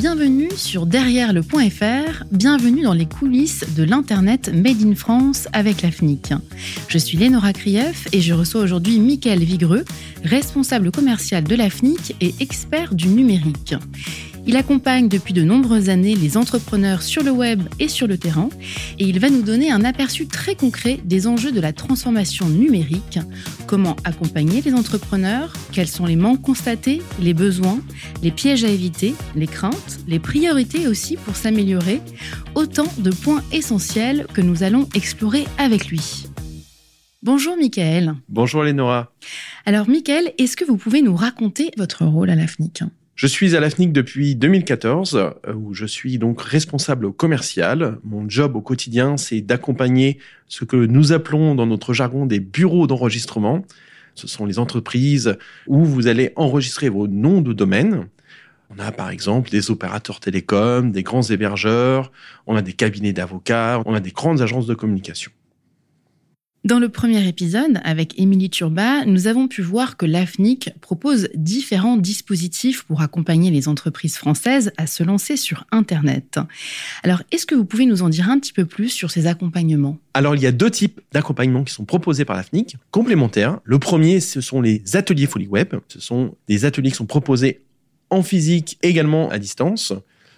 Bienvenue sur Derrière le point .fr, bienvenue dans les coulisses de l'Internet Made in France avec la FNIC. Je suis Lénora Krief et je reçois aujourd'hui Mickaël Vigreux, responsable commercial de la FNIC et expert du numérique. Il accompagne depuis de nombreuses années les entrepreneurs sur le web et sur le terrain et il va nous donner un aperçu très concret des enjeux de la transformation numérique, comment accompagner les entrepreneurs, quels sont les manques constatés, les besoins, les pièges à éviter, les craintes, les priorités aussi pour s'améliorer, autant de points essentiels que nous allons explorer avec lui. Bonjour Michael. Bonjour Lénora. Alors Michael, est-ce que vous pouvez nous raconter votre rôle à l'AFNIC? Je suis à l'AFNIC depuis 2014, euh, où je suis donc responsable commercial. Mon job au quotidien, c'est d'accompagner ce que nous appelons dans notre jargon des bureaux d'enregistrement. Ce sont les entreprises où vous allez enregistrer vos noms de domaine. On a par exemple des opérateurs télécoms, des grands hébergeurs, on a des cabinets d'avocats, on a des grandes agences de communication. Dans le premier épisode, avec Émilie Turba, nous avons pu voir que l'AFNIC propose différents dispositifs pour accompagner les entreprises françaises à se lancer sur Internet. Alors, est-ce que vous pouvez nous en dire un petit peu plus sur ces accompagnements? Alors, il y a deux types d'accompagnements qui sont proposés par l'AFNIC, complémentaires. Le premier, ce sont les ateliers Folie Web. Ce sont des ateliers qui sont proposés en physique, également à distance.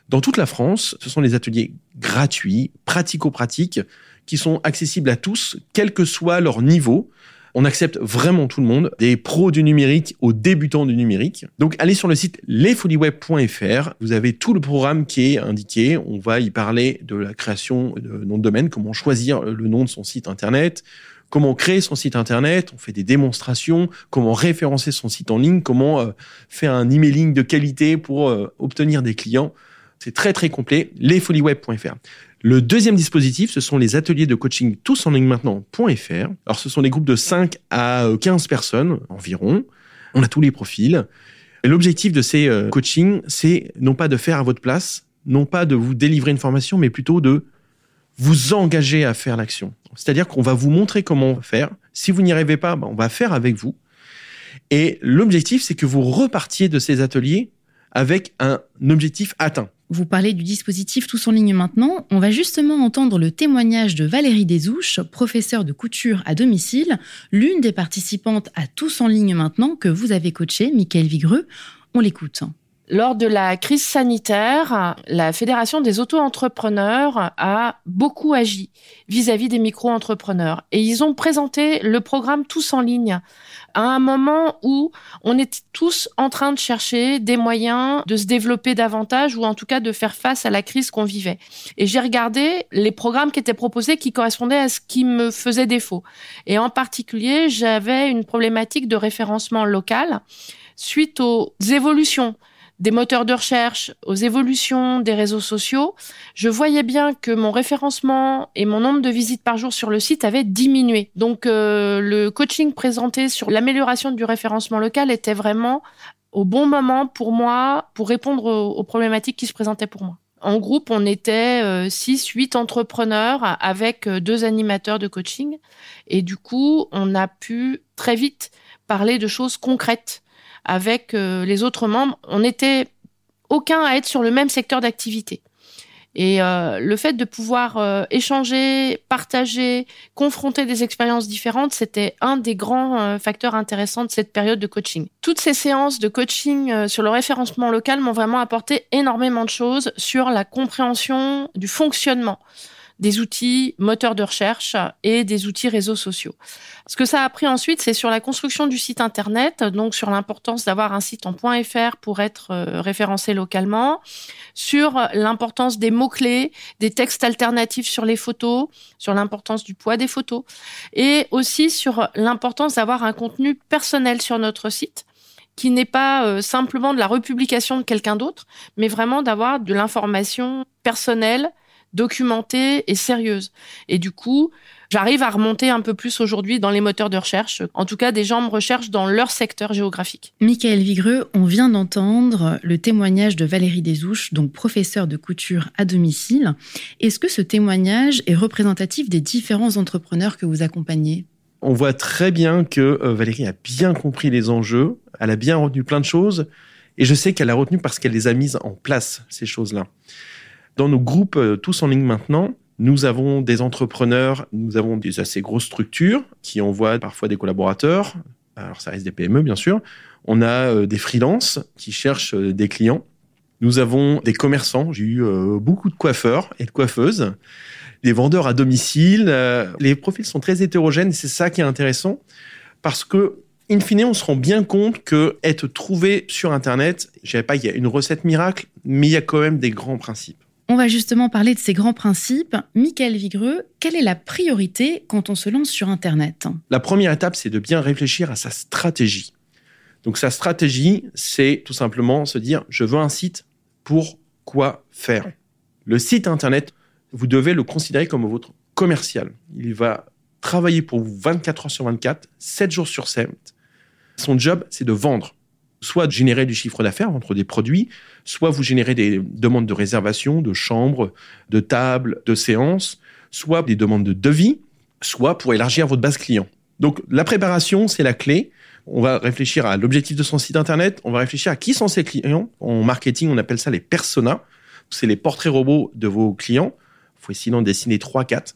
Dans toute la France, ce sont des ateliers gratuits, pratico-pratiques, qui sont accessibles à tous, quel que soit leur niveau. On accepte vraiment tout le monde, des pros du numérique aux débutants du numérique. Donc allez sur le site lesfolieweb.fr, vous avez tout le programme qui est indiqué. On va y parler de la création de nom de domaine, comment choisir le nom de son site internet, comment créer son site internet, on fait des démonstrations, comment référencer son site en ligne, comment euh, faire un emailing de qualité pour euh, obtenir des clients. C'est très très complet, lesfolieweb.fr. Le deuxième dispositif, ce sont les ateliers de coaching tous en ligne maintenant.fr. Alors, ce sont des groupes de 5 à 15 personnes environ. On a tous les profils. L'objectif de ces euh, coachings, c'est non pas de faire à votre place, non pas de vous délivrer une formation, mais plutôt de vous engager à faire l'action. C'est-à-dire qu'on va vous montrer comment faire. Si vous n'y arrivez pas, ben, on va faire avec vous. Et l'objectif, c'est que vous repartiez de ces ateliers avec un objectif atteint. Vous parlez du dispositif Tous en ligne maintenant. On va justement entendre le témoignage de Valérie Desouches, professeure de couture à domicile, l'une des participantes à Tous en ligne maintenant que vous avez coaché, Michael Vigreux. On l'écoute. Lors de la crise sanitaire, la Fédération des auto-entrepreneurs a beaucoup agi vis-à-vis des micro-entrepreneurs et ils ont présenté le programme Tous en ligne à un moment où on était tous en train de chercher des moyens de se développer davantage ou en tout cas de faire face à la crise qu'on vivait. Et j'ai regardé les programmes qui étaient proposés qui correspondaient à ce qui me faisait défaut. Et en particulier, j'avais une problématique de référencement local suite aux évolutions des moteurs de recherche aux évolutions des réseaux sociaux, je voyais bien que mon référencement et mon nombre de visites par jour sur le site avaient diminué. Donc euh, le coaching présenté sur l'amélioration du référencement local était vraiment au bon moment pour moi pour répondre aux, problématiques qui se présentaient pour moi. En groupe, on était 6, euh, 8 entrepreneurs avec euh, deux animateurs de coaching. Et du coup, on a pu très vite parler de choses concrètes avec euh, les autres membres, on n'était aucun à être sur le même secteur d'activité. Et euh, le fait de pouvoir euh, échanger, partager, confronter des expériences différentes, c'était un des grands facteurs intéressants de cette période de coaching. Toutes ces séances de coaching sur le référencement local m'ont vraiment apporté énormément de choses sur la compréhension du fonctionnement des outils moteurs de recherche et des outils réseaux sociaux. Ce que ça a pris ensuite, c'est sur la construction du site internet, donc sur l'importance d'avoir un site en .fr pour être euh, référencé localement, sur l'importance des mots-clés, des textes alternatifs sur les photos, sur l'importance du poids des photos, et aussi sur l'importance d'avoir un contenu personnel sur notre site qui n'est pas euh, simplement de la republication de quelqu'un d'autre, mais vraiment d'avoir de l'information personnelle documentée et sérieuse. Et du coup, j'arrive à remonter un peu plus aujourd'hui dans les moteurs de recherche. En tout cas, des gens me recherchent dans leur secteur géographique. Michael Vigreux, on vient d'entendre le témoignage de Valérie Desouches, donc professeure de couture à domicile. Est-ce que ce témoignage est représentatif des différents entrepreneurs que vous accompagnez? On voit très bien que euh, Valérie a bien compris les enjeux, elle a bien retenu plein de choses Et je sais qu'elle a retenu parce qu'elle les a mises en place, ces choses-là. Dans nos groupes euh, tous en ligne maintenant, nous avons des entrepreneurs, nous avons des assez grosses structures qui envoient parfois des collaborateurs. Alors ça reste des PME bien sûr. On a euh, des freelances qui cherchent euh, des clients. Nous avons des commerçants. J'ai eu beaucoup de coiffeurs et de coiffeuses, des vendeurs à domicile. Les profils sont très hétérogènes c'est ça qui est intéressant parce que in fine, on se rend bien compte que être trouvé sur Internet, je dirais pas qu'il y a une recette miracle, mais il y a quand même des grands principes. On va justement parler de ces grands principes. Michael Vigreux, quelle est la priorité quand on se lance sur Internet? La première étape, c'est de bien réfléchir à sa stratégie. Donc sa stratégie, c'est tout simplement se dire, je veux un site pour quoi faire? Le site Internet, vous devez le considérer comme votre commercial. Il va travailler pour vous 24 heures sur 24, 7 jours sur 7. Son job, c'est de vendre. Soit générer du chiffre d'affaires entre des produits, soit vous générez des demandes de réservation, de chambres, de tables, de séances, soit des demandes de devis, soit pour élargir votre base client. Donc la préparation, c'est la clé. On va réfléchir à l'objectif de son site internet, on va réfléchir à qui sont ses clients. En marketing, on appelle ça les personas. C'est les portraits robots de vos clients. Il faut sinon dessiner 3-4.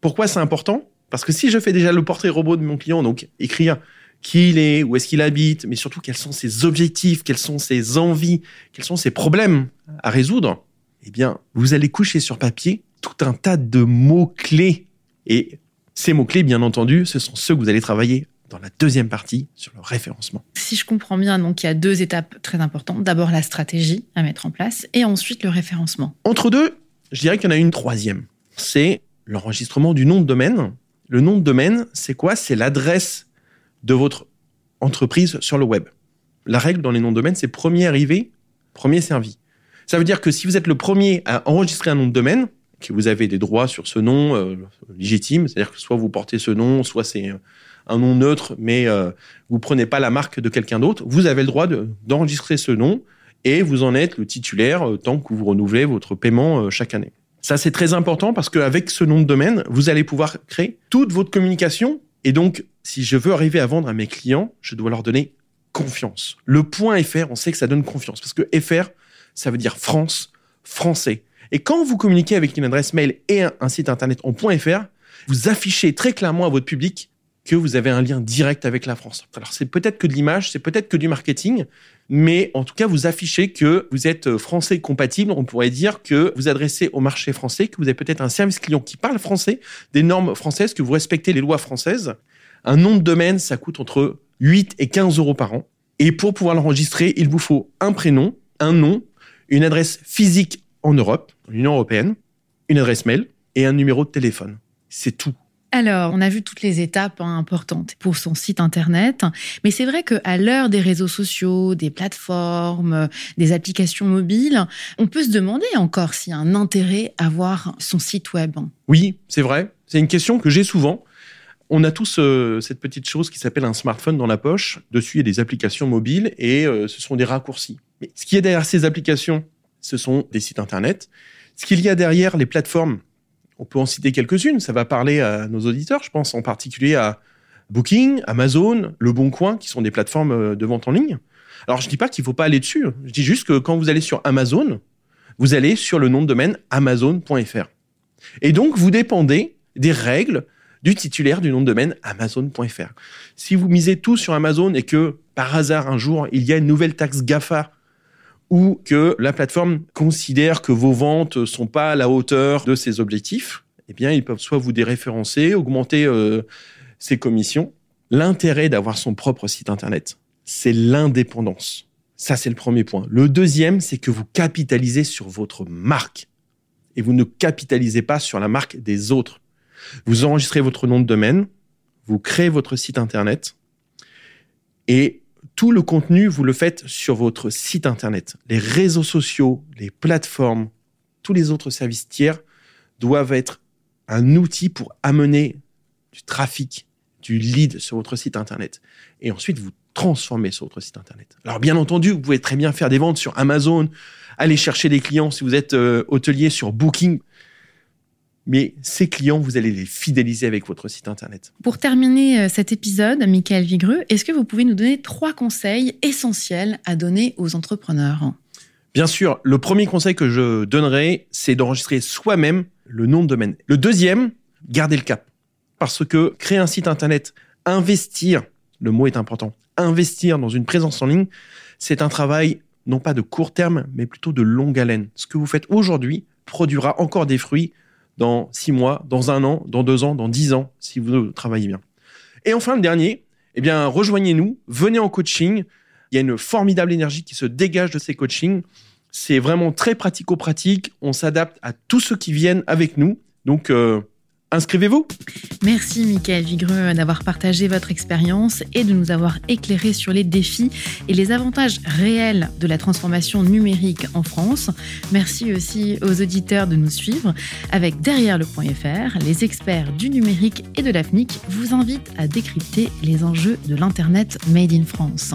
Pourquoi c'est important? Parce que si je fais déjà le portrait robot de mon client, donc écrire qui il est, où est-ce qu'il habite, mais surtout quels sont ses objectifs, quelles sont ses envies, quels sont ses problèmes à résoudre, eh bien, vous allez coucher sur papier tout un tas de mots-clés. Et ces mots-clés, bien entendu, ce sont ceux que vous allez travailler dans la deuxième partie sur le référencement. Si je comprends bien, donc il y a deux étapes très importantes. D'abord la stratégie à mettre en place et ensuite le référencement. Entre deux, je dirais qu'il y en a une troisième. C'est l'enregistrement du nom de domaine le nom de domaine, c'est quoi? C'est l'adresse de votre entreprise sur le web. La règle dans les noms de domaine, c'est premier arrivé, premier servi. Ça veut dire que si vous êtes le premier à enregistrer un nom de domaine, que vous avez des droits sur ce nom euh, légitime, c'est-à-dire que soit vous portez ce nom, soit c'est un nom neutre, mais euh, vous prenez pas la marque de quelqu'un d'autre, vous avez le droit d'enregistrer ce nom et vous en êtes le titulaire euh, tant que vous renouvelez votre paiement chaque année. Ça, c'est très important parce qu'avec ce nom de domaine, vous allez pouvoir créer toute votre communication. Et donc, si je veux arriver à vendre à mes clients, je dois leur donner confiance. Le point .fr, on sait que ça donne confiance parce que FR, ça veut dire France, français. Et quand vous communiquez avec une adresse mail et un, site internet en .fr, vous affichez très clairement à votre public que vous avez un lien direct avec la France. Alors c'est peut-être que de l'image, c'est peut-être que du marketing, mais en tout cas vous affichez que vous êtes français compatible. On pourrait dire que vous adressez au marché français, que vous avez peut-être un service client qui parle français, des normes françaises, que vous respectez les lois françaises. Un nom de domaine, ça coûte entre 8 et 15 euros par an. Et pour pouvoir l'enregistrer, il vous faut un prénom, un nom, une adresse physique en Europe, l'Union européenne, une adresse mail et un numéro de téléphone. C'est tout. Alors, on a vu toutes les étapes hein, importantes pour son site internet, mais c'est vrai qu'à l'heure des réseaux sociaux, des plateformes, des applications mobiles, on peut se demander encore s'il y a un intérêt à voir son site web. Oui, c'est vrai. C'est une question que j'ai souvent. On a tous euh, cette petite chose qui s'appelle un smartphone dans la poche. Dessus, il y a des applications mobiles et euh, ce sont des raccourcis. Ce qu'il y a derrière ces applications, ce sont des sites internet. Ce qu'il y a derrière les plateformes, on peut en citer quelques-unes. Ça va parler à nos auditeurs, je pense en particulier à Booking, Amazon, Le Bon Coin, qui sont des plateformes euh, de vente en ligne. Alors, je dis pas qu'il faut pas aller dessus. Je dis juste que quand vous allez sur Amazon, vous allez sur le nom de domaine amazon.fr. Et donc, vous dépendez des règles du titulaire du nom de domaine amazon.fr. Si vous misez tout sur Amazon et que par hasard un jour il y a une nouvelle taxe GAFA ou que la plateforme considère que vos ventes sont pas à la hauteur de ses objectifs, eh bien, ils peuvent soit vous déréférencer, augmenter euh, ses commissions. L'intérêt d'avoir son propre site internet, c'est l'indépendance. Ça, c'est le premier point. Le deuxième, c'est que vous capitalisez sur votre marque et vous ne capitalisez pas sur la marque des autres. Vous enregistrez votre nom de domaine, vous créez votre site internet et tout le contenu, vous le faites sur votre site internet. Les réseaux sociaux, les plateformes, tous les autres services tiers doivent être un outil pour amener du trafic, du lead sur votre site internet. Et ensuite, vous transformez sur votre site internet. Alors, bien entendu, vous pouvez très bien faire des ventes sur Amazon, aller chercher des clients si vous êtes euh, hôtelier sur Booking. Mais ces clients, vous allez les fidéliser avec votre site internet. Pour terminer euh, cet épisode, Michael Vigreux, est-ce que vous pouvez nous donner trois conseils essentiels à donner aux entrepreneurs? Bien sûr, le premier conseil que je donnerai, c'est d'enregistrer soi-même le nom de domaine. Le deuxième, garder le cap. Parce que créer un site internet, investir, le mot est important, investir dans une présence en ligne, c'est un travail non pas de court terme, mais plutôt de longue haleine. Ce que vous faites aujourd'hui produira encore des fruits dans six mois, dans un an, dans deux ans, dans dix ans, si vous travaillez bien. Et enfin, le dernier, eh bien, rejoignez-nous, venez en coaching. Il y a une formidable énergie qui se dégage de ces coachings. C'est vraiment très pratico-pratique. On s'adapte à tous ceux qui viennent avec nous. Donc, euh, Inscrivez-vous. Merci Michael Vigreux d'avoir partagé votre expérience et de nous avoir éclairé sur les défis et les avantages réels de la transformation numérique en France. Merci aussi aux auditeurs de nous suivre. Avec Derrière le point FR, les experts du numérique et de l'AFNIC vous invitent à décrypter les enjeux de l'Internet Made in France.